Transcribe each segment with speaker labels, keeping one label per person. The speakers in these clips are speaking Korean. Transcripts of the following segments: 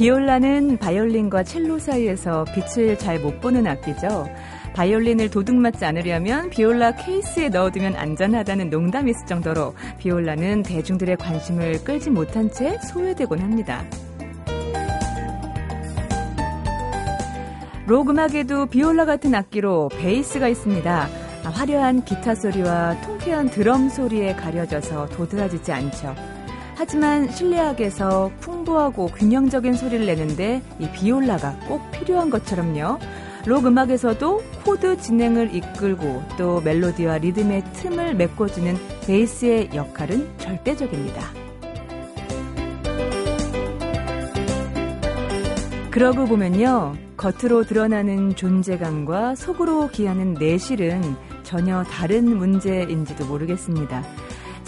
Speaker 1: 비올라는 바이올린과 첼로 사이에서 빛을 잘 못 보는 악기죠. 바이올린을 도둑 맞지 않으려면 비올라 케이스에 넣어두면 안전하다는 농담이 있을 정도로 비올라는 대중들의 관심을 끌지 못한 채 소외되곤 합니다. 록 음악에도 비올라 같은 악기로 베이스가 있습니다. 화려한 기타 소리와 통쾌한 드럼 소리에 가려져서 도드라지지 않죠. 하지만 실내악에서 풍부하고 균형적인 소리를 내는데 이 비올라가 꼭 필요한 것처럼요. 록 음악에서도 코드 진행을 이끌고 또 멜로디와 리듬의 틈을 메꿔주는 베이스의 역할은 절대적입니다. 그러고 보면요. 겉으로 드러나는 존재감과 속으로 기하는 내실은 전혀 다른 문제인지도 모르겠습니다.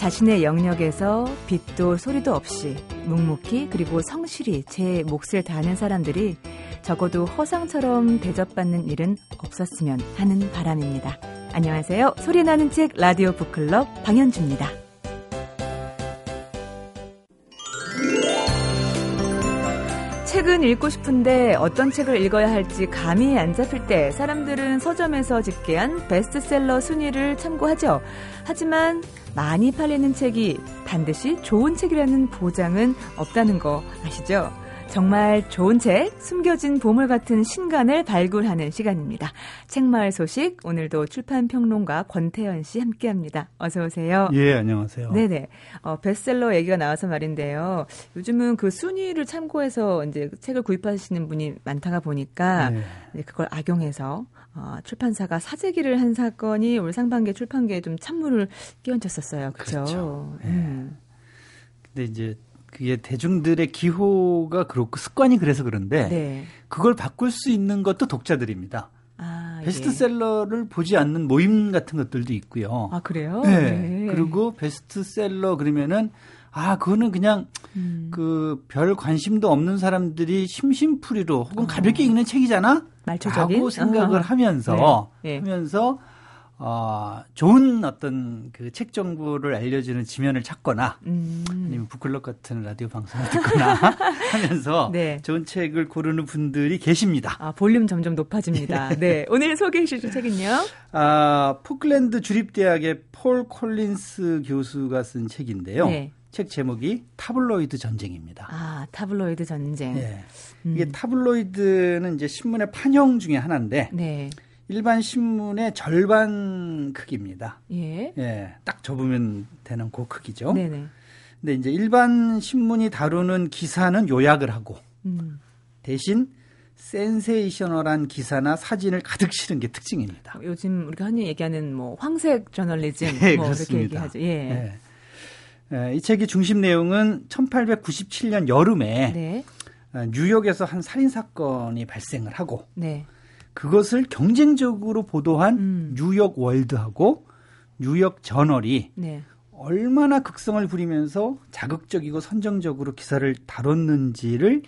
Speaker 1: 자신의 영역에서 빛도 소리도 없이 묵묵히 그리고 성실히 제 몫을 다하는 사람들이 적어도 허상처럼 대접받는 일은 없었으면 하는 바람입니다. 안녕하세요. 소리나는 책 라디오 북클럽 방현주입니다. 책은 읽고 싶은데 어떤 책을 읽어야 할지 감이 안 잡힐 때 사람들은 서점에서 집계한 베스트셀러 순위를 참고하죠. 하지만 많이 팔리는 책이 반드시 좋은 책이라는 보장은 없다는 거 아시죠? 정말 좋은 책, 숨겨진 보물 같은 신간을 발굴하는 시간입니다. 책마을 소식, 오늘도 출판평론가 권태현 씨 함께 합니다. 어서오세요.
Speaker 2: 예, 안녕하세요.
Speaker 1: 네네. 어, 베스트셀러 얘기가 나와서 말인데요. 요즘은 그 순위를 참고해서 이제 책을 구입하시는 분이 많다가 보니까 네. 그걸 악용해서 어, 출판사가 사재기를 한 사건이 올 상반기 출판계에 좀 찬물을 끼얹었었어요. 그죠? 그렇죠. 네. 음.
Speaker 2: 근데 이제 그게 대중들의 기호가 그렇고 습관이 그래서 그런데 네. 그걸 바꿀 수 있는 것도 독자들입니다. 아, 베스트셀러를 예. 보지 않는 모임 같은 것들도 있고요.
Speaker 1: 아 그래요?
Speaker 2: 네. 네. 그리고 베스트셀러 그러면은 아 그거는 그냥 음. 그별 관심도 없는 사람들이 심심풀이로 혹은 어. 가볍게 읽는 책이잖아.
Speaker 1: 말초적인
Speaker 2: 라고 생각을 어. 하면서 네. 네. 하면서 어, 좋은 어떤 그 책 정보를 알려주는 지면을 찾거나 음. 아니면 북클럽 같은 라디오 방송을 듣거나 하면서 네. 좋은 책을 고르는 분들이 계십니다.
Speaker 1: 아, 볼륨 점점 높아집니다. 네. 네. 오늘 소개해 주실 책은요?
Speaker 2: 아, 포틀랜드 주립대학의 폴 콜린스 교수가 쓴 책인데요. 네. 책 제목이 타블로이드 전쟁입니다.
Speaker 1: 아, 타블로이드 전쟁. 네.
Speaker 2: 음. 이게 타블로이드는 이제 신문의 판형 중에 하나인데 네. 일반 신문의 절반 크기입니다. 예. 예. 딱 접으면 되는 그 크기죠. 네네. 근데 이제 일반 신문이 다루는 기사는 요약을 하고 음. 대신 센세이셔널한 기사나 사진을 가득 실은 게 특징입니다.
Speaker 1: 요즘 우리가 흔히 얘기하는 뭐 황색 저널리즘 네, 뭐 그렇습니다. 이렇게 얘기하죠. 예. 네.
Speaker 2: 예, 이 책의 중심 내용은 1897년 여름에 네. 어, 뉴욕에서 한 살인 사건이 발생을 하고 네. 그것을 경쟁적으로 보도한 음. 뉴욕 월드하고 뉴욕 저널이 네. 얼마나 극성을 부리면서 자극적이고 선정적으로 기사를 다뤘는지를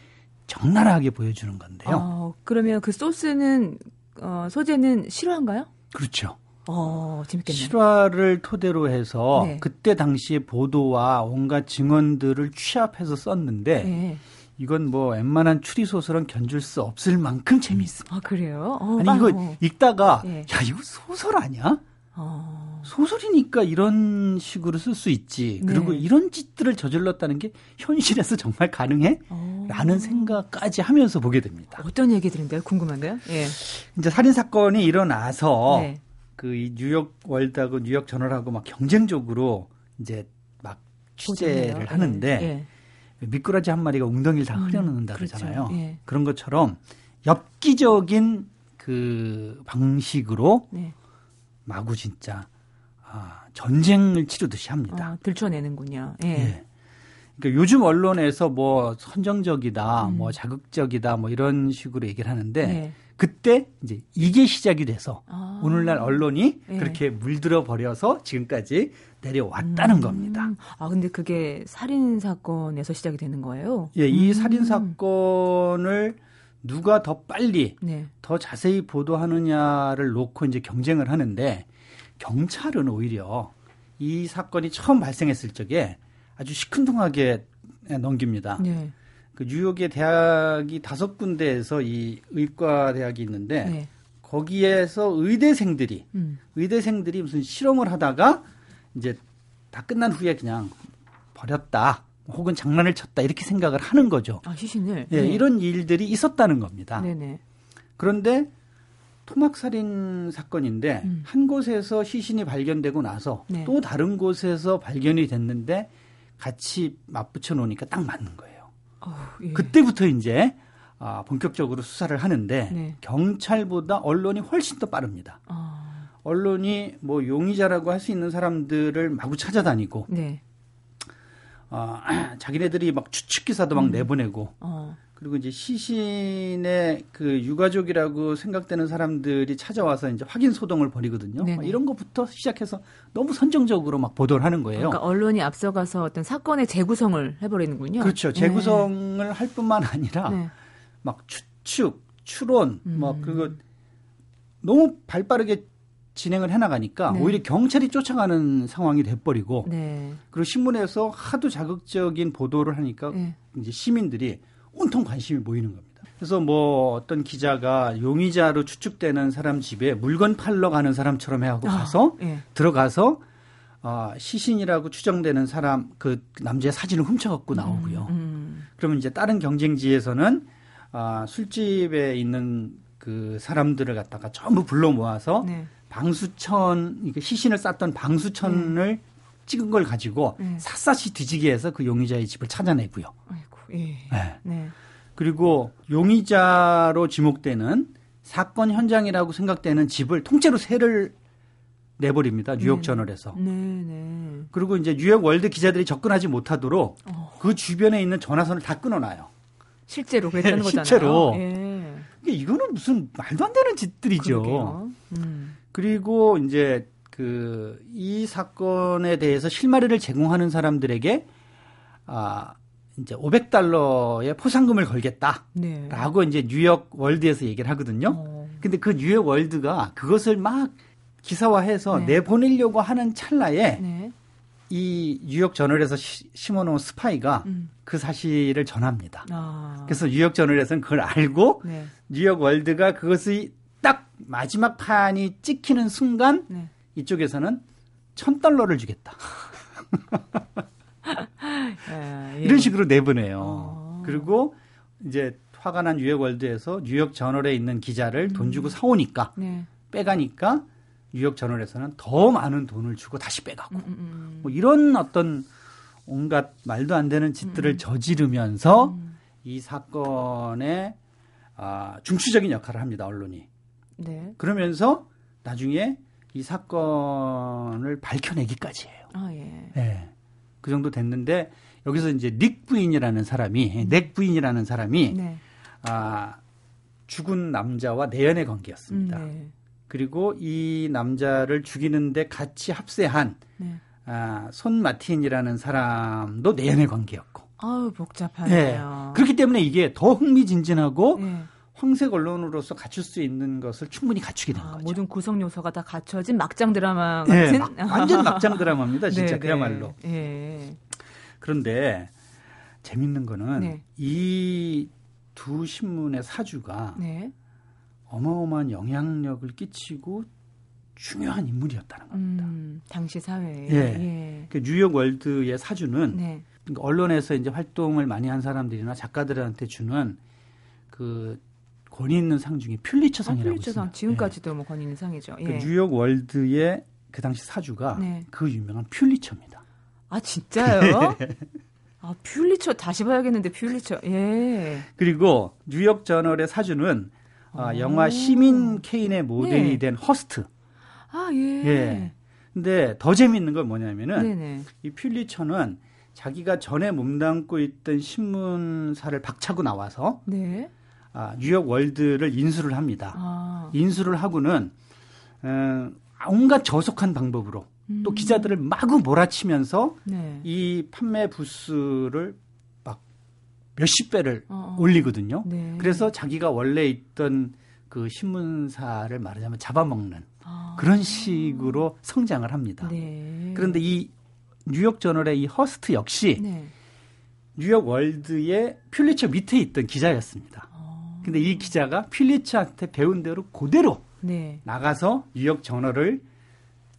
Speaker 2: 적나라하게 보여주는 건데요. 어,
Speaker 1: 그러면 그 소스는 어, 소재는 실화인가요?
Speaker 2: 그렇죠.
Speaker 1: 어, 재밌겠네요.
Speaker 2: 실화를 토대로 해서 네. 그때 당시의 보도와 온갖 증언들을 취합해서 썼는데 네. 이건 뭐 웬만한 추리 소설은 견줄 수 없을 만큼 재미있습니다.
Speaker 1: 아 그래요? 어,
Speaker 2: 아니 이거 어. 읽다가 네. 야 이거 소설 아니야? 어. 소설이니까 이런 식으로 쓸 수 있지. 네. 그리고 이런 짓들을 저질렀다는 게 현실에서 정말 가능해? 어. 라는 생각까지 하면서 보게 됩니다.
Speaker 1: 어떤 얘기들인데요? 궁금한데요? 예.
Speaker 2: 이제 살인 사건이 일어나서 네. 그이 뉴욕 월드하고 뉴욕 저널하고 막 경쟁적으로 이제 막 취재를 하는데 네. 미꾸라지 한 마리가 웅덩이를 다 음, 흐려놓는다 음, 그러잖아요. 그렇죠. 예. 그런 것처럼 엽기적인 그 방식으로 네. 마구 진짜 아, 전쟁을 치르듯이 합니다. 아,
Speaker 1: 들춰내는군요. 예. 예.
Speaker 2: 그러니까 요즘 언론에서 뭐 선정적이다, 음. 뭐 자극적이다, 뭐 이런 식으로 얘기를 하는데 네. 그때 이제 이게 시작이 돼서 아. 오늘날 언론이 네. 그렇게 물들어 버려서 지금까지 내려왔다는 음. 겁니다.
Speaker 1: 아 근데 그게 살인 사건에서 시작이 되는 거예요?
Speaker 2: 예, 이 음. 살인 사건을 누가 더 빨리 네. 더 자세히 보도하느냐를 놓고 이제 경쟁을 하는데 경찰은 오히려 이 사건이 처음 발생했을 적에 아주 시큰둥하게 넘깁니다. 네. 그 뉴욕의 대학이 다섯 군데에서 이 의과 대학이 있는데 네. 거기에서 의대생들이 음. 의대생들이 무슨 실험을 하다가 이제 다 끝난 후에 그냥 버렸다. 혹은 장난을 쳤다 이렇게 생각을 하는 거죠.
Speaker 1: 아, 시신을.
Speaker 2: 예, 네. 이런 일들이 있었다는 겁니다. 네네. 그런데 토막 살인 사건인데 음. 한 곳에서 시신이 발견되고 나서 네. 또 다른 곳에서 발견이 됐는데 같이 맞붙여 놓으니까 딱 맞는 거예요. 어, 예. 그때부터 이제 아, 본격적으로 수사를 하는데 네. 경찰보다 언론이 훨씬 더 빠릅니다. 어. 언론이 뭐 용의자라고 할 수 있는 사람들을 마구 찾아다니고 네. 어, 자기네들이 막 추측 기사도 막 음. 내보내고 어. 그리고 이제 시신의 그 유가족이라고 생각되는 사람들이 찾아와서 이제 확인 소동을 벌이거든요. 이런 것부터 시작해서 너무 선정적으로 막 보도를 하는 거예요.
Speaker 1: 그러니까 언론이 앞서가서 어떤 사건의 재구성을 해버리는군요.
Speaker 2: 그렇죠. 재구성을 네. 할 뿐만 아니라 네. 막 추측, 추론, 음. 뭐 그거 너무 발빠르게 진행을 해나가니까 네. 오히려 경찰이 쫓아가는 상황이 돼버리고 네. 그리고 신문에서 하도 자극적인 보도를 하니까 네. 이제 시민들이 온통 관심이 모이는 겁니다. 그래서 뭐 어떤 기자가 용의자로 추측되는 사람 집에 물건 팔러 가는 사람처럼 해하고 아, 가서 예. 들어가서 어, 시신이라고 추정되는 사람 그 남자의 사진을 훔쳐갖고 나오고요. 음, 음. 그러면 이제 다른 경쟁지에서는 아, 술집에 있는 그 사람들을 갖다가 전부 불러 모아서 네. 방수천 시신을 쌌던 방수천을 네. 찍은 걸 가지고 네. 샅샅이 뒤지게 해서 그 용의자의 집을 찾아내고요. 아이고, 예. 네. 네. 그리고 용의자로 지목되는 사건 현장이라고 생각되는 집을 통째로 세를 내버립니다. 뉴욕 네. 저널에서. 네, 네. 그리고 이제 뉴욕 월드 기자들이 접근하지 못하도록 어. 그 주변에 있는 전화선을 다 끊어놔요.
Speaker 1: 실제로 그랬다는 네, 거잖아요.
Speaker 2: 실제로. 예. 이거는 무슨 말도 안 되는 짓들이죠. 음. 그리고 이제 그 이 사건에 대해서 실마리를 제공하는 사람들에게 아 이제 500달러의 포상금을 걸겠다라고 네. 이제 뉴욕 월드에서 얘기를 하거든요. 어. 근데 그 뉴욕 월드가 그것을 막 기사화해서 네. 내보내려고 하는 찰나에 네. 이 뉴욕 저널에서 심어놓은 스파이가 음. 그 사실을 전합니다. 아. 그래서 뉴욕 저널에서는 그걸 알고 네. 뉴욕 월드가 그것이 딱 마지막 판이 찍히는 순간 네. 이쪽에서는 천 달러를 주겠다. 예, 예. 이런 식으로 내보내요. 어. 그리고 이제 화가 난 뉴욕 월드에서 뉴욕 저널에 있는 기자를 음. 돈 주고 사오니까 네. 빼가니까 뉴욕 저널에서는 더 많은 돈을 주고 다시 빼가고 음, 음, 음. 뭐 이런 어떤 온갖 말도 안 되는 짓들을 음. 저지르면서 음. 이 사건에 아, 중추적인 역할을 합니다 언론이. 네. 그러면서 나중에 이 사건을 밝혀내기까지 해요. 아, 예. 네. 그 정도 됐는데 여기서 이제 닉 부인이라는 사람이 넥 부인이라는 사람이 네. 아, 죽은 남자와 내연의 관계였습니다. 네. 그리고 이 남자를 죽이는데 같이 합세한 네. 아, 손 마틴이라는 사람도 내연의 관계였고.
Speaker 1: 아우 복잡하네요.
Speaker 2: 네. 그렇기 때문에 이게 더 흥미진진하고 네. 황색 언론으로서 갖출 수 있는 것을 충분히 갖추게 된 아, 거죠.
Speaker 1: 모든 구성 요소가 다 갖춰진 막장 드라마 네, 같은.
Speaker 2: 네, 완전 막장 드라마입니다, 진짜 네, 네. 그야말로. 네. 그런데 재밌는 거는 네. 이두 신문의 사주가 네. 어마어마한 영향력을 끼치고 중요한 인물이었다는 겁니다. 음,
Speaker 1: 당시 사회에.
Speaker 2: 예. 예. 그 뉴욕 월드의 사주는 네. 그러니까 언론에서 이제 활동을 많이 한 사람들이나 작가들한테 주는 그 권위 있는 상 중에 퓰리처상이라고 아, 퓰리처상
Speaker 1: 지금까지도 예. 뭐 권위 있는 상이죠.
Speaker 2: 그 예. 그 뉴욕 월드의 그 당시 사주가 네. 그 유명한 퓰리처입니다.
Speaker 1: 아 진짜요? 아 퓰리처 다시 봐야겠는데 퓰리처. 예.
Speaker 2: 그리고 뉴욕 저널의 사주는 아, 영화 시민 케인의 모델이 네. 된 허스트.
Speaker 1: 아, 예. 예.
Speaker 2: 근데 더 재밌는 건 뭐냐면은 네네. 이 퓰리처는 자기가 전에 몸담고 있던 신문사를 박차고 나와서 네. 아, 뉴욕 월드를 인수를 합니다. 아. 인수를 하고는 어, 온갖 저속한 방법으로 음. 또 기자들을 마구 몰아치면서 네. 이 판매 부수를 몇십 배를 어, 어. 올리거든요. 네. 그래서 자기가 원래 있던 그 신문사를 말하자면 잡아먹는 아. 그런 식으로 성장을 합니다. 네. 그런데 이 뉴욕 저널의 이 허스트 역시 네. 뉴욕 월드의 퓰리처 밑에 있던 기자였습니다. 어. 근데 이 기자가 퓰리처한테 배운 대로 그대로 네. 나가서 뉴욕 저널을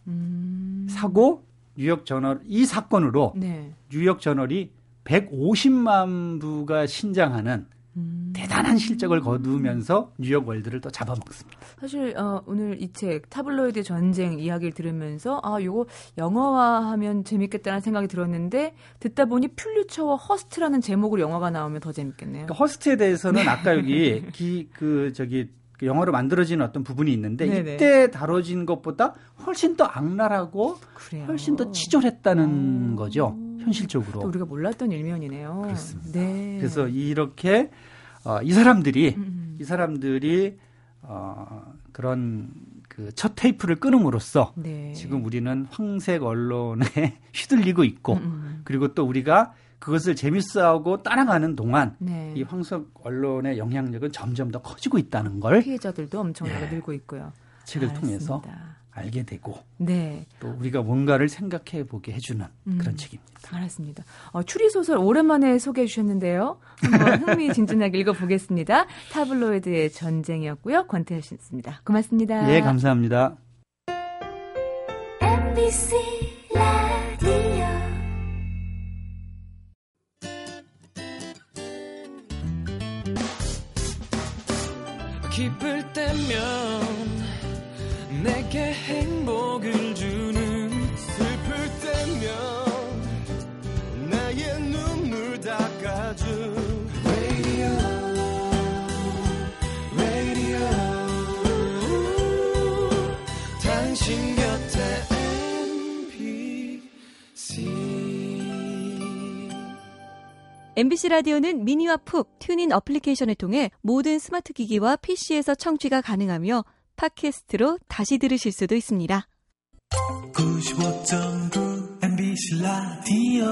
Speaker 2: 음... 사고 뉴욕 저널 이 사건으로 네. 뉴욕 저널이 150만 부가 신장하는 음. 대단한 실적을 거두면서 뉴욕 월드를 또 잡아먹습니다.
Speaker 1: 사실 어, 오늘 이 책 타블로이드 전쟁 이야기를 들으면서 아 이거 영화화하면 재밌겠다는 생각이 들었는데 듣다 보니 퓰리처와 허스트라는 제목으로 영화가 나오면 더 재밌겠네요.
Speaker 2: 그러니까 허스트에 대해서는 아까 여기 기, 그 저기 그 영화로 만들어진 어떤 부분이 있는데 네네. 이때 다뤄진 것보다 훨씬 더 악랄하고 그래요. 훨씬 더 치졸했다는 오. 거죠. 현실적으로.
Speaker 1: 또 우리가 몰랐던 일면이네요.
Speaker 2: 그렇습니다. 네. 그래서 이렇게 어, 이 사람들이 음. 음. 이 사람들이 어, 그런 그 첫 테이프를 끊음으로써 네. 지금 우리는 황색 언론에 휘둘리고 있고 음, 음. 그리고 또 우리가 그것을 재밌어하고 따라가는 동안 네. 이 황석 언론의 영향력은 점점 더 커지고 있다는 걸
Speaker 1: 피해자들도 엄청나게 예, 늘고 있고요.
Speaker 2: 책을 알겠습니다. 통해서 알게 되고 네. 또 우리가 뭔가를 생각해 보게 해주는 음, 그런 책입니다.
Speaker 1: 알았습니다. 어, 추리 소설 오랜만에 소개해 주셨는데요. 한번 흥미진진하게 읽어보겠습니다. 타블로이드의 전쟁이었고요. 권태현 씨였습니다. 고맙습니다.
Speaker 2: 예, 감사합니다. MBC MBC 라디오는 미니와 푹 튜닝 어플리케이션을 통해 모든 스마트 기기와 PC에서 청취가 가능하며 팟캐스트로 다시 들으실 수도 있습니다. 95.9 MBC 라디오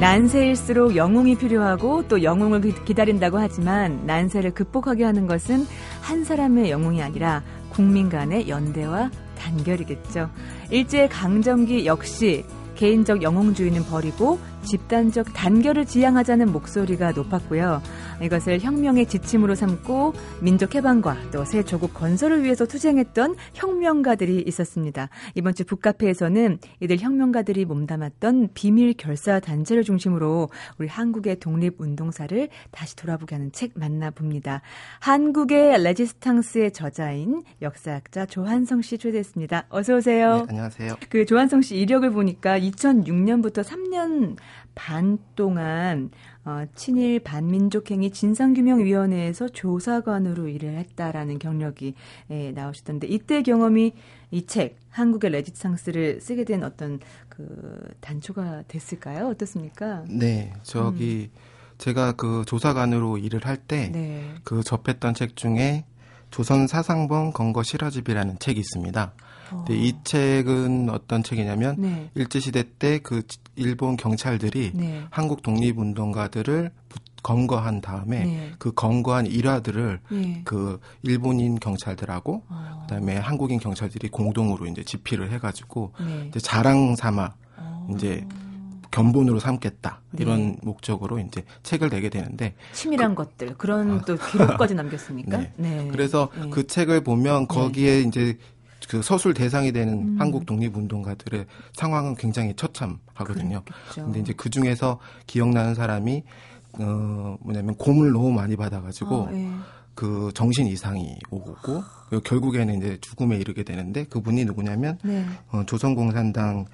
Speaker 2: 난세일수록 영웅이 필요하고 또 영웅을 기다린다고 하지만 난세를 극복하게 하는 것은 한 사람의 영웅이 아니라 국민 간의 연대와 단결이겠죠. 일제 강점기 역시 개인적 영웅주의는 버리고 집단적 단결을 지향하자는 목소리가 높았고요. 이것을 혁명의 지침으로 삼고 민족 해방과 또 새 조국 건설을 위해서 투쟁했던 혁명가들이 있었습니다. 이번 주 북카페에서는 이들 혁명가들이 몸담았던 비밀 결사 단체를 중심으로 우리 한국의 독립 운동사를 다시 돌아보게 하는 책 만나봅니다. 한국의 레지스탕스의 저자인 역사학자 조한성 씨 초대했습니다. 어서 오세요.
Speaker 3: 네, 안녕하세요.
Speaker 1: 그 조한성 씨 이력을 보니까 2006년부터 3년 반 동안 어, 친일 반민족행위 진상규명위원회에서 조사관으로 일을 했다라는 경력이 예, 나오시던데 이때 경험이 이 책 한국의 레지상스를 쓰게 된 어떤 그 단초가 됐을까요? 어떻습니까?
Speaker 3: 네, 저기 음. 제가 그 조사관으로 일을 할 때그 네. 그 접했던 책 중에 조선 사상본 건거 실화집이라는 책이 있습니다. 근데 이 책은 어떤 책이냐면 네. 일제 시대 때 그 일본 경찰들이 네. 한국 독립운동가들을 검거한 다음에 네. 그 검거한 일화들을 네. 그 일본인 경찰들하고 어. 그다음에 한국인 경찰들이 공동으로 이제 집필을 해가지고 네. 이제 자랑 삼아 어. 이제 견본으로 삼겠다 네. 이런 목적으로 이제 책을 내게 되는데
Speaker 1: 치밀한 그, 것들 그런 아. 또 기록까지 남겼습니까?
Speaker 3: 네. 네. 그래서 네. 그 책을 보면 거기에 이제 그 서술 대상이 되는 음. 한국 독립운동가들의 상황은 굉장히 처참하거든요. 그렇겠죠. 근데 이제 그 중에서 기억나는 사람이 어 뭐냐면 고문을 너무 많이 받아가지고 어, 예. 그 정신 이상이 오고 결국에는 이제 죽음에 이르게 되는데 그분이 누구냐면 네. 어, 조선공산당의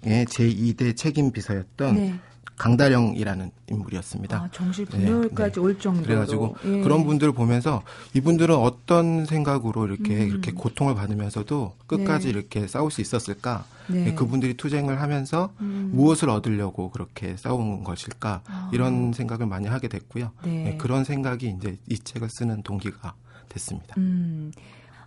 Speaker 3: 제2대 책임 비서였던 네. 강다령이라는 인물이었습니다.
Speaker 1: 아, 정실 분열까지 네, 네. 올 정도로.
Speaker 3: 그래가지고 예. 그런 분들 을 보면서 이분들은 어떤 생각으로 이렇게 음. 이렇게 고통을 받으면서도 끝까지 네. 이렇게 싸울 수 있었을까? 네. 네. 그분들이 투쟁을 하면서 음. 무엇을 얻으려고 그렇게 싸우는 것일까? 아. 이런 생각을 많이 하게 됐고요. 네. 그런 생각이 이제 이 책을 쓰는 동기가 됐습니다. 음.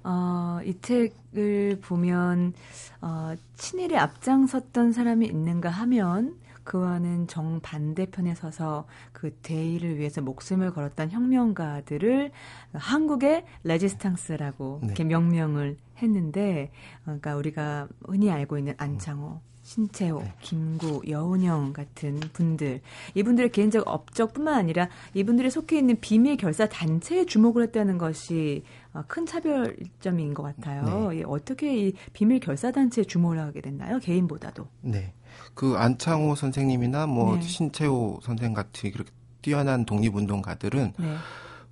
Speaker 1: 어, 이 책을 보면 어, 친일에 앞장섰던 사람이 있는가 하면 그와는 정반대편에 서서 그 대의를 위해서 목숨을 걸었던 혁명가들을 한국의 레지스탕스라고 네. 이렇게 명명을 했는데 그러니까 우리가 흔히 알고 있는 안창호 신채호, 네. 김구, 여운형 같은 분들 이분들의 개인적 업적뿐만 아니라 이분들이 속해 있는 비밀 결사 단체에 주목을 했다는 것이 어, 큰 차별점인 것 같아요. 네. 어떻게 이 비밀 결사 단체에 주목을 하게 됐나요? 개인보다도.
Speaker 3: 네. 그 안창호 선생님이나 뭐 네. 신채호 선생 같이 그렇게 뛰어난 독립운동가들은 네.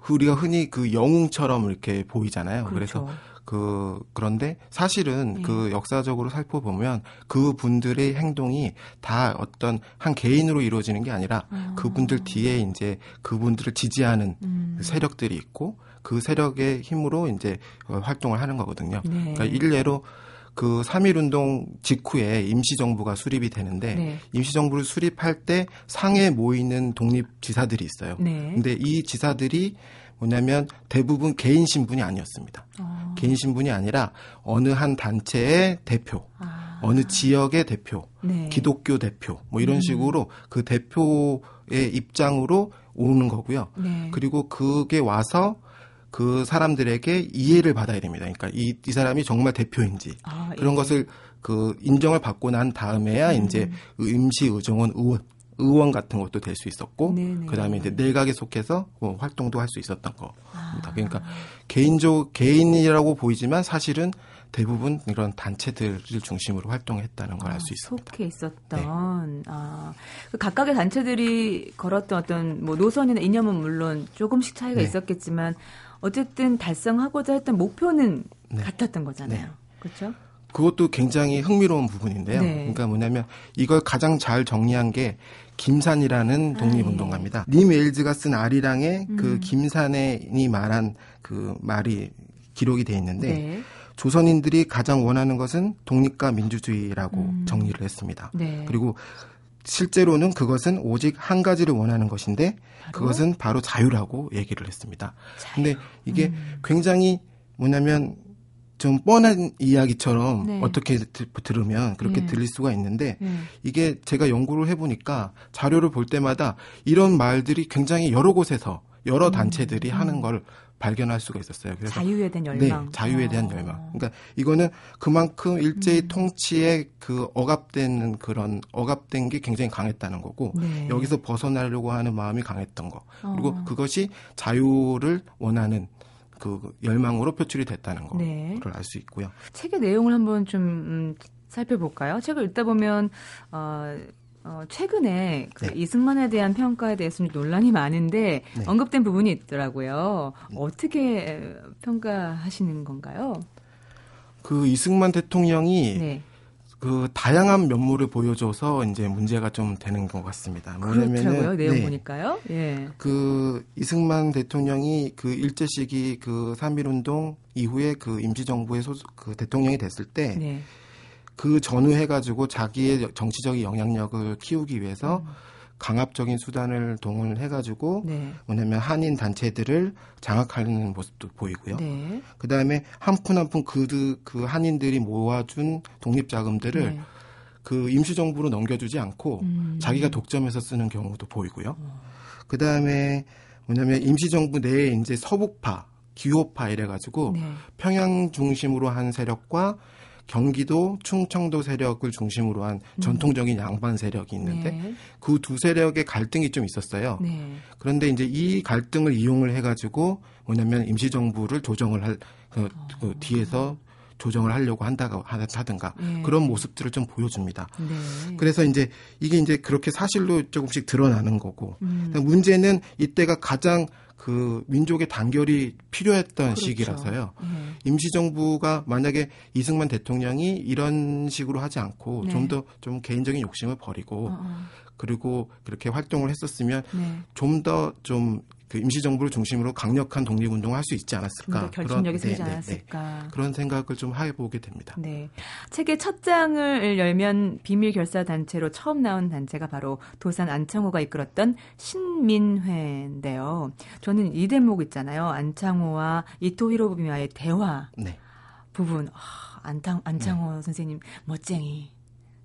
Speaker 3: 우리가 흔히 그 영웅처럼 이렇게 보이잖아요. 그렇죠. 그래서 그 그런데 사실은 네. 그 역사적으로 살펴보면 그 분들의 행동이 다 어떤 한 개인으로 이루어지는 게 아니라 아. 그분들 뒤에 이제 그분들을 지지하는 음. 세력들이 있고 그 세력의 힘으로 이제 활동을 하는 거거든요. 네. 그러니까 일례로 그 3.1운동 직후에 임시정부가 수립이 되는데 네. 임시정부를 수립할 때 상에 모이는 독립지사들이 있어요. 네. 근데 이 지사들이 뭐냐면 대부분 개인 신분이 아니었습니다. 어. 개인 신분이 아니라 어느 한 단체의 대표, 아. 어느 지역의 대표, 네. 기독교 대표, 뭐 이런 음. 식으로 그 대표의 입장으로 오는 거고요. 네. 그리고 그게 와서 그 사람들에게 이해를 받아야 됩니다. 그러니까 이, 이 사람이 정말 대표인지 아, 그런 예. 것을 그 인정을 받고 난 다음에야 음. 이제 임시 의정원 의원 의원 같은 것도 될 수 있었고 네네. 그다음에 이제 내각에 속해서 뭐 활동도 할 수 있었던 겁니다. 아. 그러니까 개인적 개인이라고 보이지만 사실은 대부분 이런 단체들을 중심으로 활동했다는 걸 알수 아, 있습니다.
Speaker 1: 속해 있었던 네. 아, 그 각각의 단체들이 걸었던 어떤 뭐 노선이나 이념은 물론 조금씩 차이가 네. 있었겠지만 어쨌든 달성하고자 했던 목표는 네. 같았던 거잖아요. 네. 그렇죠?
Speaker 3: 그것도 굉장히 흥미로운 부분인데요. 네. 그러니까 뭐냐면 이걸 가장 잘 정리한 게 김산이라는 독립운동가입니다. 아, 예. 님 웨일즈가 쓴 아리랑의 그 음. 그 김산이 말한 그 말이 기록이 돼 있는데 네. 조선인들이 가장 원하는 것은 독립과 민주주의라고 음. 정리를 했습니다. 네. 그리고 실제로는 그것은 오직 한 가지를 원하는 것인데? 그것은 바로 자유라고 얘기를 했습니다. 자유. 근데 이게 음. 굉장히 뭐냐면 좀 뻔한 이야기처럼 네. 어떻게 들으면 그렇게 네. 들릴 수가 있는데 네. 이게 제가 연구를 해보니까 자료를 볼 때마다 이런 말들이 굉장히 여러 곳에서 여러 음. 단체들이 음. 하는 걸 발견할 수가 있었어요.
Speaker 1: 그래서 자유에 대한 네, 열망.
Speaker 3: 네, 자유에 대한 어. 열망. 그러니까 이거는 그만큼 일제의 음. 통치에 그 억압되는 그런 억압된 게 굉장히 강했다는 거고 네. 여기서 벗어나려고 하는 마음이 강했던 거. 그리고 어. 그것이 자유를 원하는 그 열망으로 표출이 됐다는 거를 네. 알수 있고요.
Speaker 1: 책의 내용을 한번 좀 음, 살펴볼까요? 책을 읽다 보면 어, 어, 최근에 그 네. 이승만에 대한 평가에 대해서 는 논란이 많은데 네. 언급된 부분이 있더라고요. 네. 어떻게 평가하시는 건가요?
Speaker 3: 그 이승만 대통령이 네. 그 다양한 면모를 보여줘서 이제 문제가 좀 되는 것 같습니다.
Speaker 1: 뭐냐면은 내용 네. 보니까요. 예.
Speaker 3: 그 이승만 대통령이 그 일제 시기 그 3.1운동 이후에 그 임시 정부의 소, 그 대통령이 됐을 때 네. 그 전후 해 가지고 자기의 정치적인 영향력을 키우기 위해서 음. 강압적인 수단을 동원해 가지고 네. 뭐냐면 한인 단체들을 장악하는 모습도 보이고요. 네. 그다음에 한 푼 한 푼 그 그 한인들이 모아준 독립 자금들을 네. 그 임시정부로 넘겨주지 않고 음. 자기가 독점해서 쓰는 경우도 보이고요. 어. 그다음에 뭐냐면 임시정부 내에 이제 서북파, 기호파 이래가지고 네. 평양 중심으로 한 세력과 경기도 충청도 세력을 중심으로 한 음. 전통적인 양반 세력이 있는데 네. 그두 세력의 갈등이 좀 있었어요. 네. 그런데 이제 이 갈등을 이용을 해가지고 뭐냐면 임시정부를 조정을 할 그, 그 뒤에서 조정을 하려고 한다가 하든가 네. 그런 모습들을 좀 보여줍니다. 네. 그래서 이제 이게 이제 그렇게 사실로 조금씩 드러나는 거고 음. 문제는 이때가 가장 그 민족의 단결이 필요했던 그렇죠. 시기라서요. 네. 임시정부가 만약에 이승만 대통령이 이런 식으로 하지 않고 네. 좀더 좀 개인적인 욕심을 버리고 어, 어. 그리고 그렇게 활동을 했었으면 네. 좀더좀 그 임시정부를 중심으로 강력한 독립운동을 할 수 있지 않았을까.
Speaker 1: 결심력이 그런, 생기지 네, 않았을까. 네,
Speaker 3: 네. 그런 생각을 좀 해보게 됩니다.
Speaker 1: 네. 책의 첫 장을 열면 비밀 결사 단체로 처음 나온 단체가 바로 도산 안창호가 이끌었던 신민회인데요. 저는 이 대목 있잖아요. 안창호와 이토 히로부미와의 대화 네. 부분. 아, 안창, 안창호 네. 선생님 멋쟁이.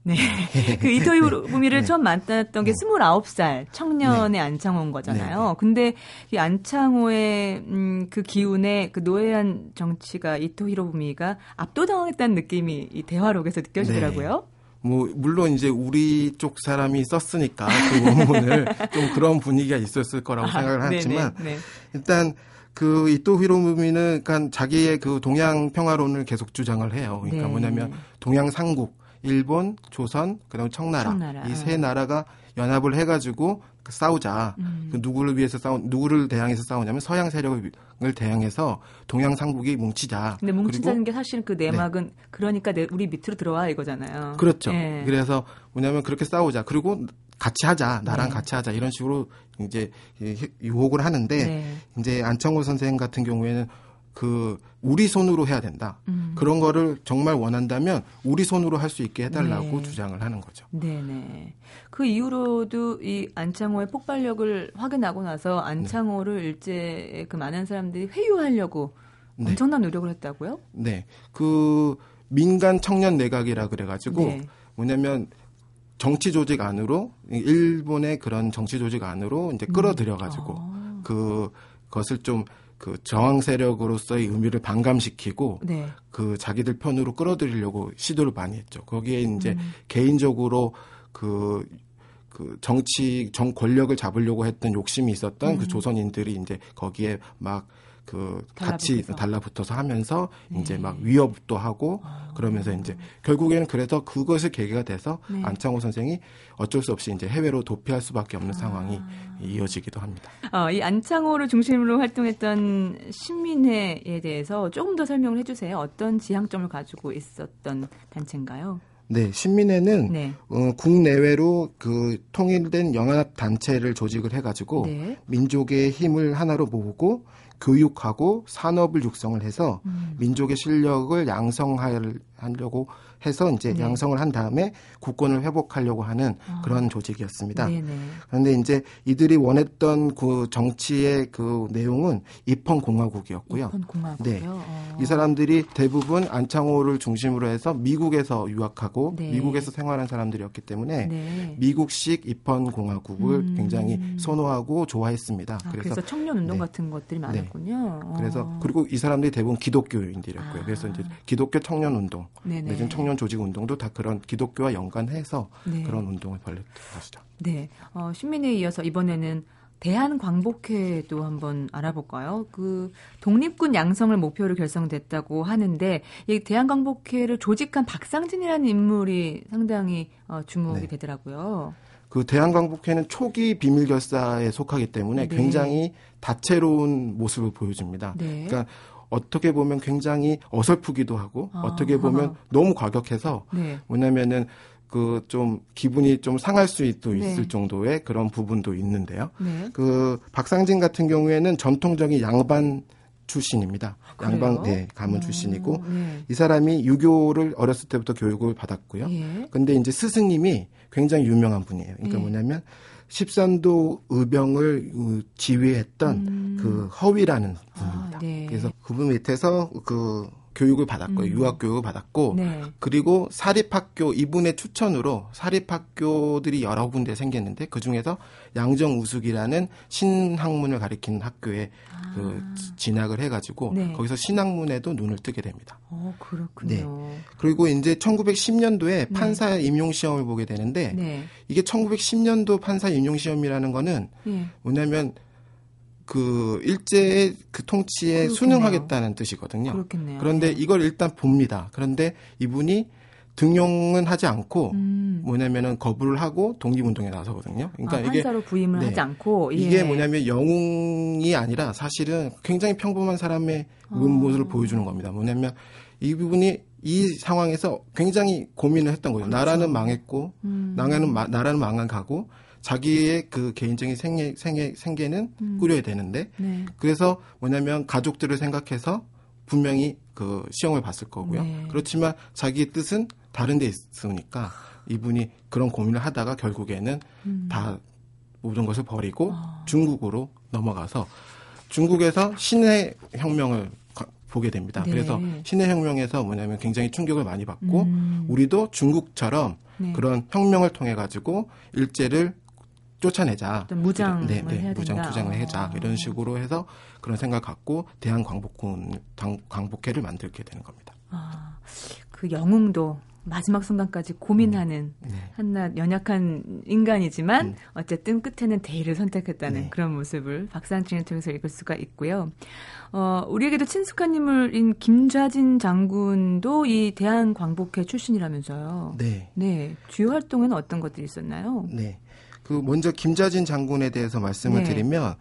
Speaker 1: 네. 그 이토이 부미를 네. 처음 만났던 게 네. 29살 청년의 네. 안창호인 거잖아요. 네. 근데 이 안창호의 음, 그 기운에 그 노예한 정치가 이토 히로부미가 압도당했다는 느낌이 이 대화록에서 느껴지더라고요. 네.
Speaker 3: 뭐 물론 이제 우리 쪽 사람이 썼으니까 그 원문을 좀 그런 분위기가 있었을 거라고 아, 생각을 하지만 일단 그 이토 히로부미는 그러니까 자기의 그 동양 평화론을 계속 주장을 해요. 그러니까 뭐냐면 동양 삼국 일본, 조선, 그다음에 청나라, 청나라. 이 세 나라가 연합을 해가지고 그 싸우자. 음. 그 누구를 위해서 싸우 누구를 대항해서 싸우냐면 서양 세력을 대항해서 동양 삼국이 뭉치자.
Speaker 1: 근데 뭉치자는 게 사실 그 내막은 네. 그러니까 내, 우리 밑으로 들어와 이거잖아요.
Speaker 3: 그렇죠. 예. 그래서 뭐냐면 그렇게 싸우자. 그리고 같이 하자. 나랑 네. 같이 하자. 이런 식으로 이제 유혹을 하는데 네. 이제 안창호 선생 같은 경우에는 그 우리 손으로 해야 된다. 음. 그런 거를 정말 원한다면 우리 손으로 할 수 있게 해달라고 네. 주장을 하는 거죠.
Speaker 1: 네네. 그 이후로도 이 안창호의 폭발력을 확인하고 나서 안창호를 네. 일제 그 많은 사람들이 회유하려고 네. 엄청난 노력을 했다고요?
Speaker 3: 네. 그 민간 청년 내각이라 그래가지고 네. 뭐냐면 정치 조직 안으로 일본의 그런 정치 조직 안으로 이제 끌어들여가지고 음. 아. 그 것을 좀 그 저항 세력으로서의 의미를 반감시키고 네. 그 자기들 편으로 끌어들이려고 시도를 많이 했죠. 거기에 이제 음. 개인적으로 그, 그 정치 정 권력을 잡으려고 했던 욕심이 있었던 그 음. 그 조선인들이 이제 거기에 막 그 같이 달라붙어서 하면서 네. 이제 막 위협도 하고 아. 그러면서 이제 결국에는 그래서 그것을 계기가 돼서 네. 안창호 선생이 어쩔 수 없이 이제 해외로 도피할 수밖에 없는 아. 상황이 이어지기도 합니다.
Speaker 1: 어, 이 안창호를 중심으로 활동했던 신민회에 대해서 조금 더 설명을 해주세요. 어떤 지향점을 가지고 있었던 단체인가요?
Speaker 3: 네, 신민회는 네. 어, 국내외로 그 통일된 영합 단체를 조직을 해가지고 네. 민족의 힘을 하나로 모으고 교육하고 산업을 육성을 해서 음. 민족의 실력을 양성하려고 해서 이제 네. 양성을 한 다음에 국권을 회복하려고 하는 아. 그런 조직이었습니다. 네네. 그런데 이제 이들이 원했던 그 정치의 그 내용은 입헌 공화국이었고요.
Speaker 1: 입헌 공화국이요? 네.
Speaker 3: 어. 이 사람들이 대부분 안창호를 중심으로 해서 미국에서 유학하고 네. 미국에서 생활한 사람들이었기 때문에 네. 미국식 입헌 공화국을 음. 굉장히 선호하고 좋아했습니다.
Speaker 1: 아, 그래서, 그래서, 청년 운동 네. 같은 것들이 네. 많았군요.
Speaker 3: 어. 그래서 그리고 이 사람들이 대부분 기독교인들이었고요. 아. 그래서 이제 기독교 청년 운동, 내지는 청년 청년 조직 운동도 다 그런 기독교와 연관해서 네. 그런 운동을 벌였던 것이죠.
Speaker 1: 네. 어, 신민에 이어서 이번에는 대한광복회도 한번 알아볼까요? 그 독립군 양성을 목표로 결성됐다고 하는데 이 대한광복회를 조직한 박상진이라는 인물이 상당히 어, 주목이 네. 되더라고요.
Speaker 3: 그 대한광복회는 초기 비밀결사에 속하기 때문에 네. 굉장히 다채로운 모습을 보여줍니다. 네. 그러니까 어떻게 보면 굉장히 어설프기도 하고 아, 어떻게 보면 아. 너무 과격해서 네. 뭐냐면은 그 좀 기분이 좀 상할 수도 네. 있을 정도의 그런 부분도 있는데요. 네. 그 박상진 같은 경우에는 전통적인 양반 출신입니다. 아, 양반 네, 가문 음, 출신이고 네. 이 사람이 유교를 어렸을 때부터 교육을 받았고요. 예. 근데 이제 스승님이 굉장히 유명한 분이에요. 그러니까 예. 뭐냐면 십산도 의병을 지휘했던 음. 그 허위라는 분입니다. 아, 네. 그래서 그분 밑에서 그 교육을 받았고요. 음. 유학 교육을 받았고 네. 그리고 사립학교 이분의 추천으로 사립학교들이 여러 군데 생겼는데 그 중에서 양정우숙이라는 신학문을 가리키는 학교에 아. 그 진학을 해가지고 네. 거기서 신학문에도 눈을 뜨게 됩니다.
Speaker 1: 어 그렇군요.
Speaker 3: 네. 그리고 이제 1910년도에 판사 임용 시험을 보게 되는데 네. 이게 1910년도 판사 임용 시험이라는 거는 예. 뭐냐면 그 일제의 그 통치에 그렇겠네요. 순응하겠다는 뜻이거든요.
Speaker 1: 그렇겠네요.
Speaker 3: 그런데 이걸 일단 봅니다. 그런데 이분이 등용은 하지 않고 음. 뭐냐면은 거부를 하고 독립운동에 나서거든요.
Speaker 1: 그러니까 아, 이게 판사로 부임을 네, 하지 않고
Speaker 3: 예. 이게 뭐냐면 영웅이 아니라 사실은 굉장히 평범한 사람의 아. 모습을 보여주는 겁니다. 뭐냐면 이 부분이 이 상황에서 굉장히 고민을 했던 거예요. 그렇죠. 나라는 망했고 음. 나라는 나라는 망한 가고 자기의 그 개인적인 생애, 생애, 생계는 음. 꾸려야 되는데, 네. 그래서 뭐냐면 가족들을 생각해서 분명히 그 시험을 봤을 거고요. 네. 그렇지만 자기의 뜻은 다른 데 있으니까 이분이 그런 고민을 하다가 결국에는 음. 다 모든 것을 버리고 아. 중국으로 넘어가서 중국에서 신의 혁명을 보게 됩니다. 네. 그래서 신의 혁명에서 뭐냐면 굉장히 충격을 많이 받고 음. 우리도 중국처럼 네. 그런 혁명을 통해 가지고 일제를 쫓아내자.
Speaker 1: 무장 네, 네,
Speaker 3: 무장 투쟁을 해자 아. 이런 식으로 해서 그런 생각 을 갖고 대한 광복군 광복회를 만들게 되는 겁니다.
Speaker 1: 아, 그 영웅도 마지막 순간까지 고민하는 음. 네. 한낱 연약한 인간이지만 음. 어쨌든 끝에는 대의를 선택했다는 네. 그런 모습을 박상진을 통해서 읽을 수가 있고요. 어, 우리에게도 친숙한 인물인 김좌진 장군도 이 대한광복회 출신이라면서요. 네. 네. 주요 활동에는 어떤 것들이 있었나요?
Speaker 3: 네. 그 먼저 김좌진 장군에 대해서 말씀을 네. 드리면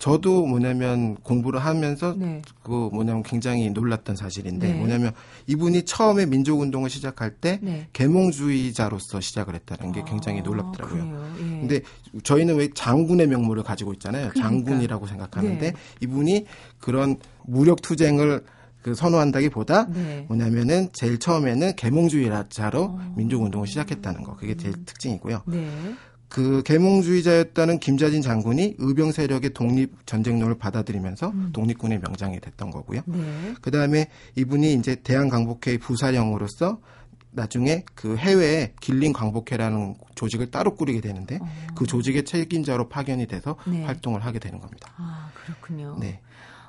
Speaker 3: 저도 뭐냐면 공부를 하면서 네. 그 뭐냐면 굉장히 놀랐던 사실인데 네. 뭐냐면 이분이 처음에 민족 운동을 시작할 때 네. 계몽주의자로서 시작을 했다는 게 굉장히 아, 놀랍더라고요. 아, 예. 근데 저희는 왜 장군의 명물을 가지고 있잖아요. 그러니까. 장군이라고 생각하는데 네. 이분이 그런 무력 투쟁을 그 선호한다기보다 네. 뭐냐면은 제일 처음에는 계몽주의자로 어. 민족 운동을 시작했다는 거 그게 제일 음. 특징이고요. 네. 그 계몽주의자였다는 김자진 장군이 의병 세력의 독립 전쟁론을 받아들이면서 음. 독립군의 명장이 됐던 거고요. 네. 그 다음에 이분이 이제 대한광복회 부사령으로서 나중에 그 해외에 길린 광복회라는 조직을 따로 꾸리게 되는데 어. 그 조직의 책임자로 파견이 돼서 네. 활동을 하게 되는 겁니다.
Speaker 1: 아 그렇군요. 네.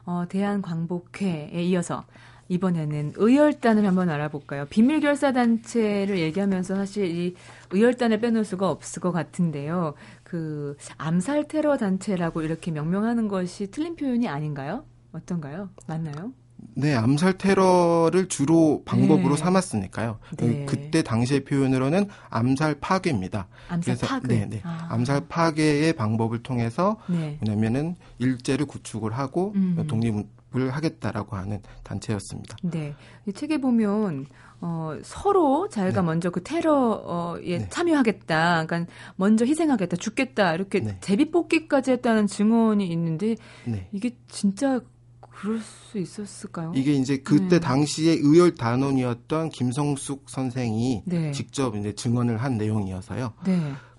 Speaker 1: 어, 대한광복회에 이어서 이번에는 의열단을 한번 알아볼까요? 비밀결사단체를 얘기하면서 사실 이 의열단을 빼놓을 수가 없을 것 같은데요. 그 암살 테러 단체라고 이렇게 명명하는 것이 틀린 표현이 아닌가요? 어떤가요? 맞나요?
Speaker 3: 네, 암살 테러를 주로 방법으로 네. 삼았으니까요. 네. 그때 당시의 표현으로는 암살 파괴입니다.
Speaker 1: 암살 그래서 파괴.
Speaker 3: 네, 네. 아. 암살 파괴의 방법을 통해서 네. 뭐냐면은 일제를 구축을 하고 음. 독립 을 하겠다라고 하는 단체였습니다.
Speaker 1: 네. 이 책에 보면 어, 서로 자기가 네. 먼저 그 테러에 네. 참여하겠다, 그러니까 먼저 희생하겠다, 죽겠다 이렇게 네. 제비뽑기까지 했다는 증언이 있는데 네. 이게 진짜 그럴 수 있었을까요?
Speaker 3: 이게 이제 그때 네. 당시에 의열 단원이었던 김성숙 선생이 네. 직접 이제 증언을 한 내용이어서요.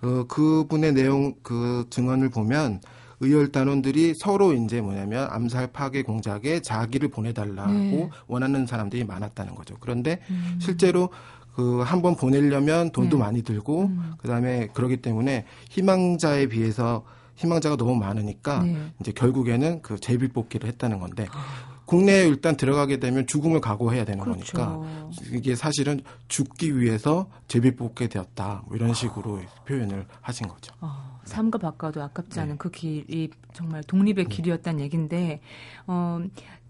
Speaker 3: 어, 그분의 내용 그 증언을 보면 의열 단원들이 서로 이제 뭐냐면 암살 파괴 공작에 자기를 보내달라고 네. 원하는 사람들이 많았다는 거죠. 그런데 음. 실제로 그 한 번 보내려면 돈도 네. 많이 들고 음. 그다음에 그러기 때문에 희망자에 비해서 희망자가 너무 많으니까 네. 이제 결국에는 그 제비 뽑기를 했다는 건데 아. 국내에 일단 들어가게 되면 죽음을 각오해야 되는 그렇죠. 거니까 이게 사실은 죽기 위해서 제비 뽑게 되었다 뭐 이런 식으로 아. 표현을 하신 거죠.
Speaker 1: 아, 삶과 바꿔도 아깝지 않은 네. 그 길이 정말 독립의 네. 길이었다는 얘기인데 어,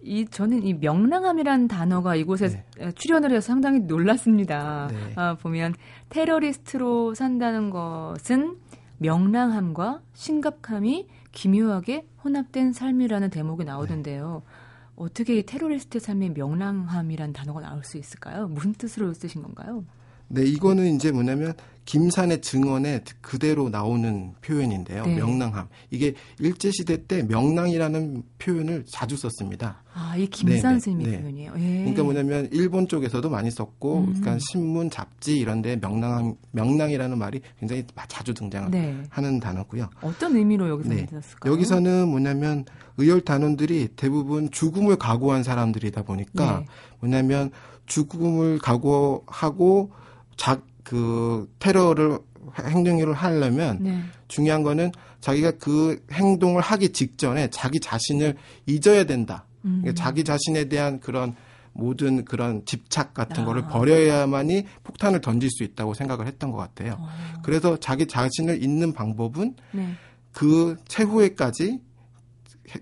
Speaker 1: 이 저는 이 명랑함이라는 단어가 이곳에 네. 출연을 해서 상당히 놀랐습니다. 네. 아, 보면 테러리스트로 산다는 것은 명랑함과 심각함이 기묘하게 혼합된 삶이라는 대목이 나오던데요. 네. 어떻게 테러리스트 삶의 명랑함이란 단어가 나올 수 있을까요? 무슨 뜻으로 쓰신 건가요?
Speaker 3: 네, 이거는 이제 뭐냐면 김산의 증언에 그대로 나오는 표현인데요. 네. 명랑함. 이게 일제 시대 때 명랑이라는 표현을 자주 썼습니다.
Speaker 1: 아, 이 김산 쌤의 네. 표현이에요. 예.
Speaker 3: 그러니까 뭐냐면 일본 쪽에서도 많이 썼고, 음. 그러니까 신문, 잡지 이런데 명랑함, 명랑이라는 말이 굉장히 자주 등장하는 네. 단어고요.
Speaker 1: 어떤 의미로 여기서 네. 썼을까요?
Speaker 3: 여기서는 뭐냐면 의열 단원들이 대부분 죽음을 각오한 사람들이다 보니까 네. 뭐냐면 죽음을 각오하고 자, 그 테러를 행동을 하려면 네. 중요한 거는 자기가 그 행동을 하기 직전에 자기 자신을 잊어야 된다. 음. 그러니까 자기 자신에 대한 그런 모든 그런 집착 같은 아. 거를 버려야만이 폭탄을 던질 수 있다고 생각을 했던 것 같아요. 어. 그래서 자기 자신을 잊는 방법은 네. 그 최후에까지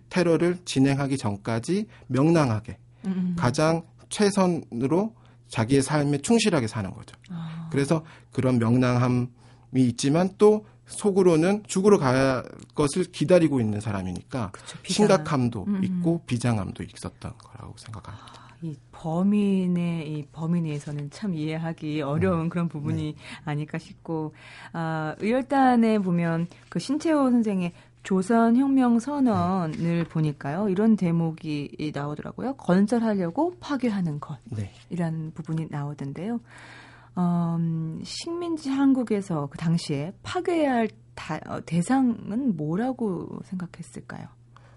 Speaker 3: 테러를 진행하기 전까지 명랑하게 음. 음. 가장 최선으로 자기의 삶에 충실하게 사는 거죠. 아. 그래서 그런 명랑함이 있지만 또 속으로는 죽으러 갈 것을 기다리고 있는 사람이니까 그쵸, 심각함도 음, 음. 있고 비장함도 있었던 거라고 생각합니다. 아,
Speaker 1: 이 범인의 이 범인에서는 참 이해하기 어려운 음. 그런 부분이 네. 아닐까 싶고 아, 의열단에 보면 그 신채호 선생의 조선혁명 선언을 네. 보니까요. 이런 대목이 나오더라고요. 건설하려고 파괴하는 것. 네. 부분이 나오던데요. 음, 식민지 한국에서 그 당시에 파괴해야 할 다, 어, 대상은 뭐라고 생각했을까요?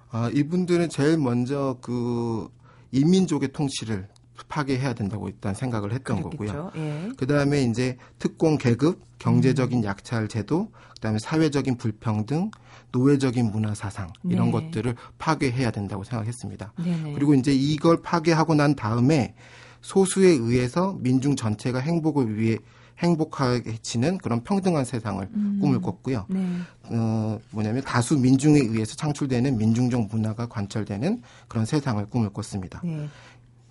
Speaker 3: 아, 이분들은 제일 먼저 그 이민족의 통치를 파괴해야 된다고 일단 생각을 했던 그랬겠죠. 거고요. 예. 그 다음에 이제 특공 계급, 경제적인 음. 약찰 제도, 그 다음에 사회적인 불평등, 노예적인 문화 사상 이런 네. 것들을 파괴해야 된다고 생각했습니다. 네네. 그리고 이제 이걸 파괴하고 난 다음에 소수에 의해서 민중 전체가 행복을 위해 행복해지는 그런 평등한 세상을 음. 꿈을 꿨고요. 네. 어, 뭐냐면 다수 민중에 의해서 창출되는 민중적 문화가 관철되는 그런 세상을 꿈을 꿨습니다. 네.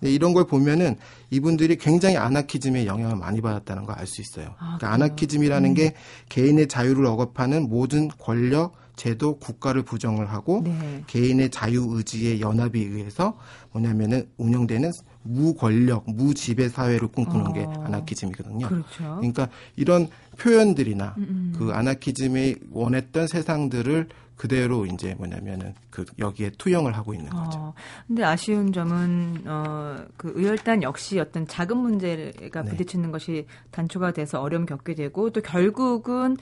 Speaker 3: 이런 걸 보면은 이분들이 굉장히 아나키즘의 영향을 많이 받았다는 걸 알 수 있어요. 아, 그러니까 아나키즘이라는 음. 게 개인의 자유를 억압하는 모든 권력, 제도, 국가를 부정을 하고 네. 개인의 자유 의지의 연합에 의해서 뭐냐면은 운영되는 무권력, 무지배 사회를 꿈꾸는 어. 게 아나키즘이거든요. 그렇죠. 그러니까 이런 표현들이나 음음. 음. 그 아나키즘이 원했던 세상들을 그대로 이제 뭐냐면은 그 여기에 투영을 하고 있는 거죠. 어,
Speaker 1: 근데 아쉬운 점은 어그 의열단 역시 어떤 작은 문제가 네. 부딪히는 것이 단초가 돼서 어려움 겪게 되고 또 결국은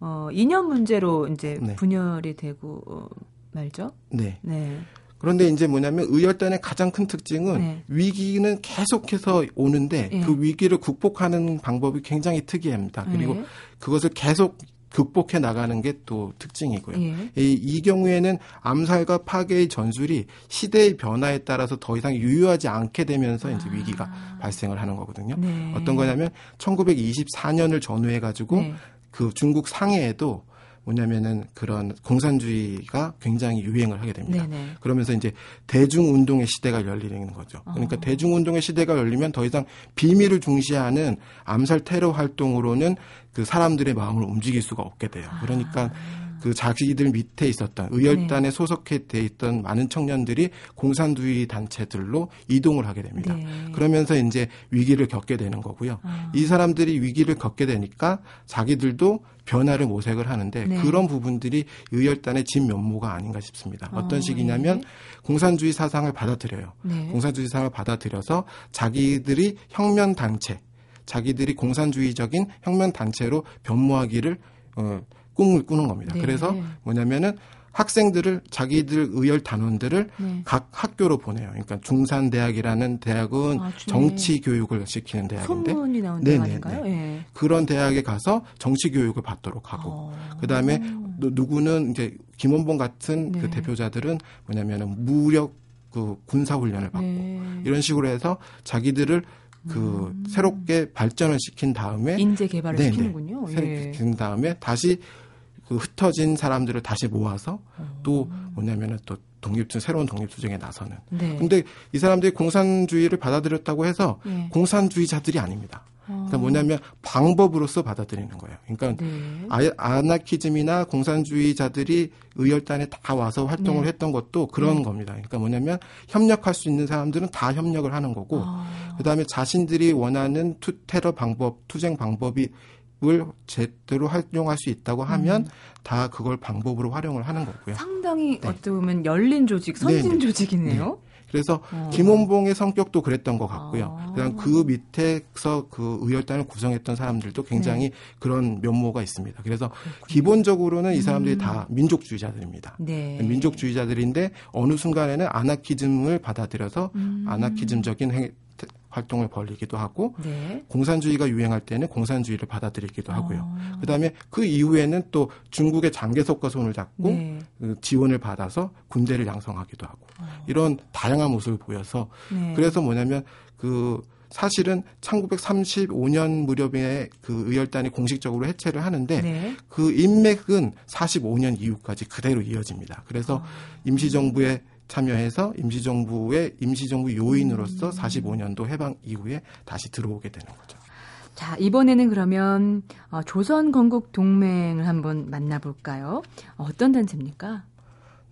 Speaker 1: 어 이념 문제로 이제 네. 분열이 되고 어, 말죠.
Speaker 3: 네. 네. 그런데 이제 뭐냐면 의열단의 가장 큰 특징은 네. 위기는 계속해서 오는데 네. 그 위기를 극복하는 방법이 굉장히 특이합니다. 그리고 네. 그것을 계속 극복해 나가는 게 또 특징이고요. 예. 이, 이 경우에는 암살과 파괴의 전술이 시대의 변화에 따라서 더 이상 유효하지 않게 되면서 아. 이제 위기가 발생을 하는 거거든요. 네. 어떤 거냐면 1924년을 전후해 가지고 네. 그 중국 상해에도 뭐냐면은 그런 공산주의가 굉장히 유행을 하게 됩니다. 네네. 그러면서 이제 대중운동의 시대가 열리는 거죠. 그러니까 어. 대중운동의 시대가 열리면 더 이상 비밀을 중시하는 암살 테러 활동으로는 그 사람들의 마음을 움직일 수가 없게 돼요. 그러니까 아. 그 자기들 밑에 있었던 의열단에 네. 소속해 돼 있던 많은 청년들이 공산주의 단체들로 이동을 하게 됩니다. 네. 그러면서 이제 위기를 겪게 되는 거고요. 아. 이 사람들이 위기를 겪게 되니까 자기들도 변화를 모색을 하는데 네. 그런 부분들이 의열단의 진면모가 아닌가 싶습니다. 어, 어떤 식이냐면 네. 공산주의 사상을 받아들여요. 네. 공산주의 사상을 받아들여서 자기들이 혁명 단체, 자기들이 공산주의적인 혁명 단체로 변모하기를 어, 꿈을 꾸는 겁니다. 네. 그래서 뭐냐면은 학생들을 자기들 의열 단원들을 네. 각 학교로 보내요. 그러니까 중산대학이라는 대학은 아, 정치 교육을 시키는 대학인데
Speaker 1: 소문이 나온 네, 아닌가요?
Speaker 3: 네. 그런 대학에 가서 정치 교육을 받도록 하고 어. 그다음에 누구는 이제 김원봉 같은 네. 그 대표자들은 뭐냐면은 무력 그 군사 훈련을 받고 네. 이런 식으로 해서 자기들을 그 음. 새롭게 발전을 시킨 다음에
Speaker 1: 인재 개발을 네네. 시키는군요.
Speaker 3: 예. 시킨 다음에 다시 그 흩어진 사람들을 다시 모아서 또 뭐냐면은 또 독립투 새로운 독립투쟁에 나서는. 네. 근데 이 사람들이 공산주의를 받아들였다고 해서 네. 공산주의자들이 아닙니다. 그러니까 뭐냐면 방법으로서 받아들이는 거예요. 그러니까 네. 아, 아나키즘이나 공산주의자들이 의열단에 다 와서 활동을 네. 했던 것도 그런 네. 겁니다. 그러니까 뭐냐면 협력할 수 있는 사람들은 다 협력을 하는 거고 아. 그다음에 자신들이 원하는 투 테러 방법, 투쟁 방법이 을 제대로 활용할 수 있다고 하면 음. 다 그걸 방법으로 활용을 하는 거고요.
Speaker 1: 상당히 네. 어떻게 보면 열린 조직, 선진 네네. 조직이네요. 네.
Speaker 3: 그래서 어. 김원봉의 성격도 그랬던 것 같고요. 아. 그냥 그 밑에서 그 의열단을 구성했던 사람들도 굉장히 네. 그런 면모가 있습니다. 그래서 그렇군요. 기본적으로는 이 사람들이 음. 다 민족주의자들입니다. 네. 민족주의자들인데 어느 순간에는 아나키즘을 받아들여서 음. 아나키즘적인 행, 활동을 벌리기도 하고 네. 공산주의가 유행할 때는 공산주의를 받아들이기도 하고요. 어. 그다음에 그 이후에는 또 중국의 장개석과 손을 잡고 네. 그 지원을 받아서 군대를 양성하기도 하고 어. 이런 다양한 모습을 보여서 네. 그래서 뭐냐면 그 사실은 1935년 무렵에 그 의열단이 공식적으로 해체를 하는데 네. 그 인맥은 45년 이후까지 그대로 이어집니다. 그래서 어. 임시정부의 참여해서 임시정부의 임시정부 요인으로서 45년도 해방 이후에 다시 들어오게 되는 거죠.
Speaker 1: 자, 이번에는 그러면 어, 조선 건국 동맹을 한번 만나볼까요? 어떤 단체입니까?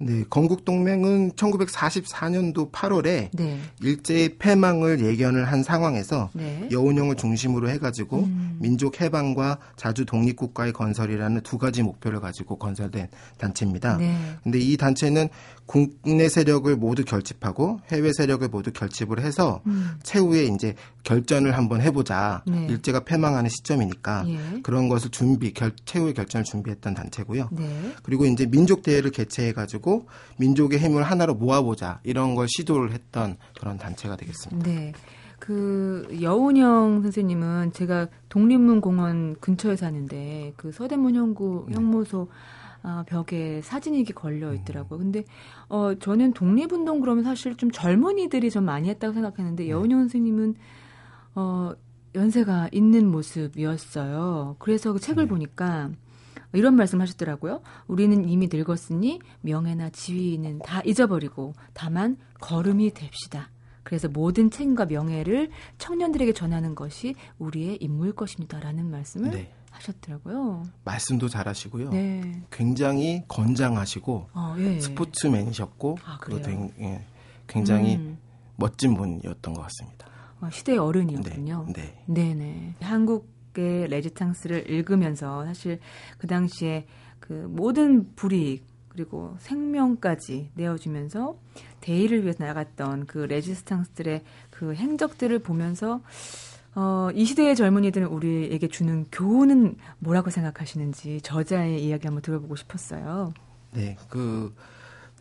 Speaker 3: 네, 건국 동맹은 1944년도 8월에 네. 일제의 패망을 예견을 한 상황에서 네. 여운형을 중심으로 해가지고 음. 민족 해방과 자주 독립국가의 건설이라는 두 가지 목표를 가지고 건설된 단체입니다. 네. 근데 이 단체는 국내 세력을 모두 결집하고 해외 세력을 모두 결집을 해서 음. 최후에 이제 결전을 한번 해보자. 네. 일제가 패망하는 시점이니까 예. 그런 것을 준비, 결, 최후의 결전을 준비했던 단체고요. 네. 그리고 이제 민족 대회를 개최해가지고 민족의 힘을 하나로 모아보자 이런 걸 시도를 했던 그런 단체가 되겠습니다. 네.
Speaker 1: 그 여운형 선생님은 제가 독립문공원 근처에 사는데 그 서대문 형구 네. 형무소 아, 벽에 사진이 이렇게 걸려 음. 있더라고요. 근데 어 저는 독립운동 그러면 사실 좀 젊은이들이 좀 많이 했다고 생각했는데 네. 여운형 선생님은 어 연세가 있는 모습이었어요. 그래서 그 책을 네. 보니까 이런 말씀 하셨더라고요. 우리는 이미 늙었으니 명예나 지위는 다 잊어버리고 다만 걸음이 됩시다. 그래서 모든 책임과 명예를 청년들에게 전하는 것이 우리의 임무일 것입니다 라는 말씀을 네. 하셨더라고요.
Speaker 3: 말씀도 잘하시고요. 네. 굉장히 건장하시고 아, 예. 스포츠맨이셨고 아, 그리고 예, 굉장히 음. 멋진 분이었던 것 같습니다.
Speaker 1: 아, 시대의 어른이었군요. 네. 네. 네 한국의 레지탕스를 읽으면서 사실 그 당시에 그 모든 불이익 그리고 생명까지 내어주면서 대의를 위해서 나갔던 그 레지스탕스들의 그 행적들을 보면서 어, 이 시대의 젊은이들은 우리에게 주는 교훈은 뭐라고 생각하시는지 저자의 이야기 한번 들어보고 싶었어요.
Speaker 3: 네, 그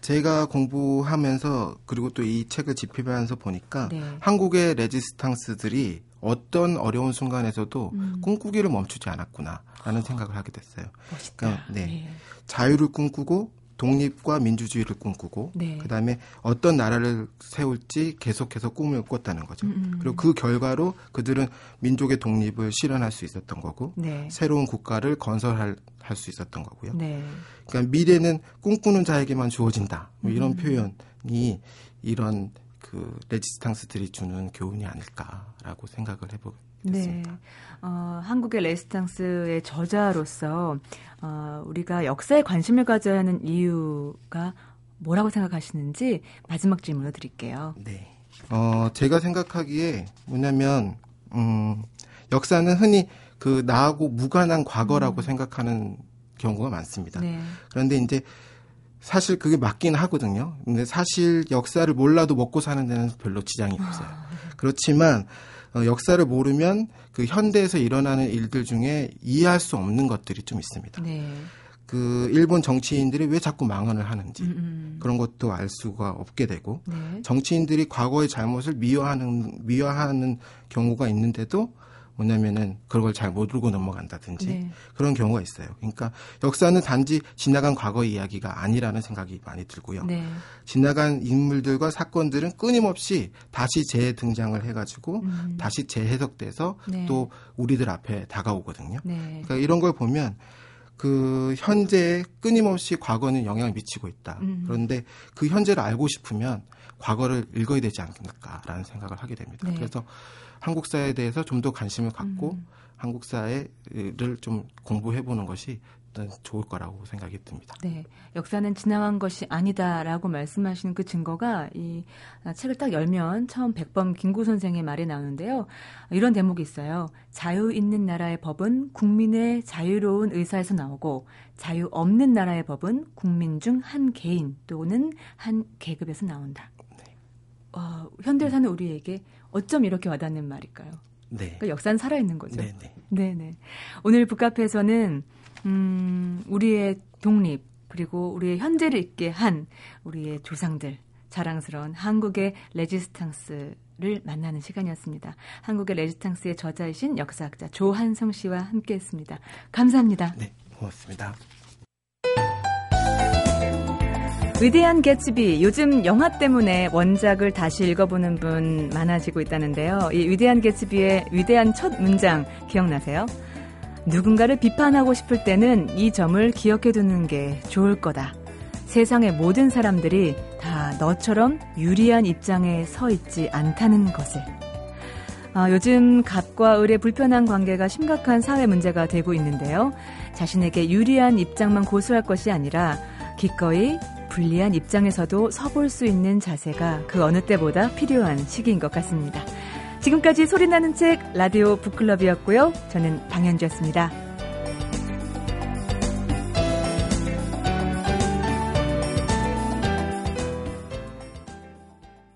Speaker 3: 제가 공부하면서 그리고 또 이 책을 집필하면서 보니까 네. 한국의 레지스탕스들이 어떤 어려운 순간에서도 음. 꿈꾸기를 멈추지 않았구나라는 생각을 하게 됐어요.
Speaker 1: 멋있다. 그러니까 네. 네.
Speaker 3: 자유를 꿈꾸고 독립과 민주주의를 꿈꾸고 네. 그다음에 어떤 나라를 세울지 계속해서 꿈을 꿨다는 거죠. 음음. 음. 그리고 그 결과로 그들은 민족의 독립을 실현할 수 있었던 거고 네. 새로운 국가를 건설할 할 수 있었던 거고요. 네. 그러니까 미래는 꿈꾸는 자에게만 주어진다. 뭐 이런 음. 표현이 이런 그 레지스탕스들이 주는 교훈이 아닐까라고 생각을 해보게 네.
Speaker 1: 어, 한국의 레지스탕스의 저자로서 어, 우리가 역사에 관심을 가져야 하는 이유가 뭐라고 생각하시는지 마지막 질문을 드릴게요.
Speaker 3: 네. 어, 제가 생각하기에 뭐냐면 음, 역사는 흔히 그 나하고 무관한 과거라고 음. 생각하는 경우가 많습니다. 네. 그런데 이제 사실 그게 맞긴 하거든요. 근데 사실 역사를 몰라도 먹고 사는 데는 별로 지장이 없어요. 아. 그렇지만 어, 역사를 모르면 그 현대에서 일어나는 일들 중에 이해할 수 없는 것들이 좀 있습니다. 네. 그 일본 정치인들이 왜 자꾸 망언을 하는지 음음. 음. 그런 것도 알 수가 없게 되고 네. 정치인들이 과거의 잘못을 미화하는 미화하는 경우가 있는데도 뭐냐면은 그런 걸잘 모르고 넘어간다든지 네. 그런 경우가 있어요. 그러니까 역사는 단지 지나간 과거 이야기가 아니라는 생각이 많이 들고요. 네. 지나간 인물들과 사건들은 끊임없이 다시 재등장을 해가지고 음. 다시 재해석돼서 네. 또 우리들 앞에 다가오거든요. 네. 그러니까 이런 걸 보면 그 현재에 끊임없이 과거는 영향을 미치고 있다. 음. 그런데 그 현재를 알고 싶으면 과거를 읽어야 되지 않을까라는 생각을 하게 됩니다. 네. 그래서 한국사에 대해서 좀 더 관심을 갖고 음. 한국사를 좀 공부해 보는 것이 좋을 거라고 생각이 듭니다.
Speaker 1: 네. 역사는 지나간 것이 아니다라고 말씀하시는 그 증거가 이 책을 딱 열면 처음 백범 김구 선생의 말이 나오는데요. 이런 대목이 있어요. 자유 있는 나라의 법은 국민의 자유로운 의사에서 나오고 자유 없는 나라의 법은 국민 중 한 개인 또는 한 계급에서 나온다. 네. 어, 현대에 사는 우리에게 어쩜 이렇게 와닿는 말일까요? 네. 그러니까 역사는 살아있는 거죠. 네, 네. 네, 네. 오늘 북카페에서는 음, 우리의 독립 그리고 우리의 현재를 있게 한 우리의 조상들 자랑스러운 한국의 레지스탕스를 만나는 시간이었습니다. 한국의 레지스탕스의 저자이신 역사학자 조한성 씨와 함께했습니다. 감사합니다.
Speaker 3: 네, 고맙습니다.
Speaker 1: 위대한 개츠비 요즘 영화 때문에 원작을 다시 읽어보는 분 많아지고 있다는데요. 이 위대한 개츠비의 위대한 첫 문장 기억나세요? 누군가를 비판하고 싶을 때는 이 점을 기억해 두는 게 좋을 거다. 세상의 모든 사람들이 다 너처럼 유리한 입장에 서 있지 않다는 것을. 아, 요즘 갑과 을의 불편한 관계가 심각한 사회 문제가 되고 있는데요. 자신에게 유리한 입장만 고수할 것이 아니라 기꺼이 불리한 입장에서도 서볼 수 있는 자세가 그 어느 때보다 필요한 시기인 것 같습니다. 지금까지 소리나는 책 라디오 북클럽이었고요. 저는 방현주였습니다.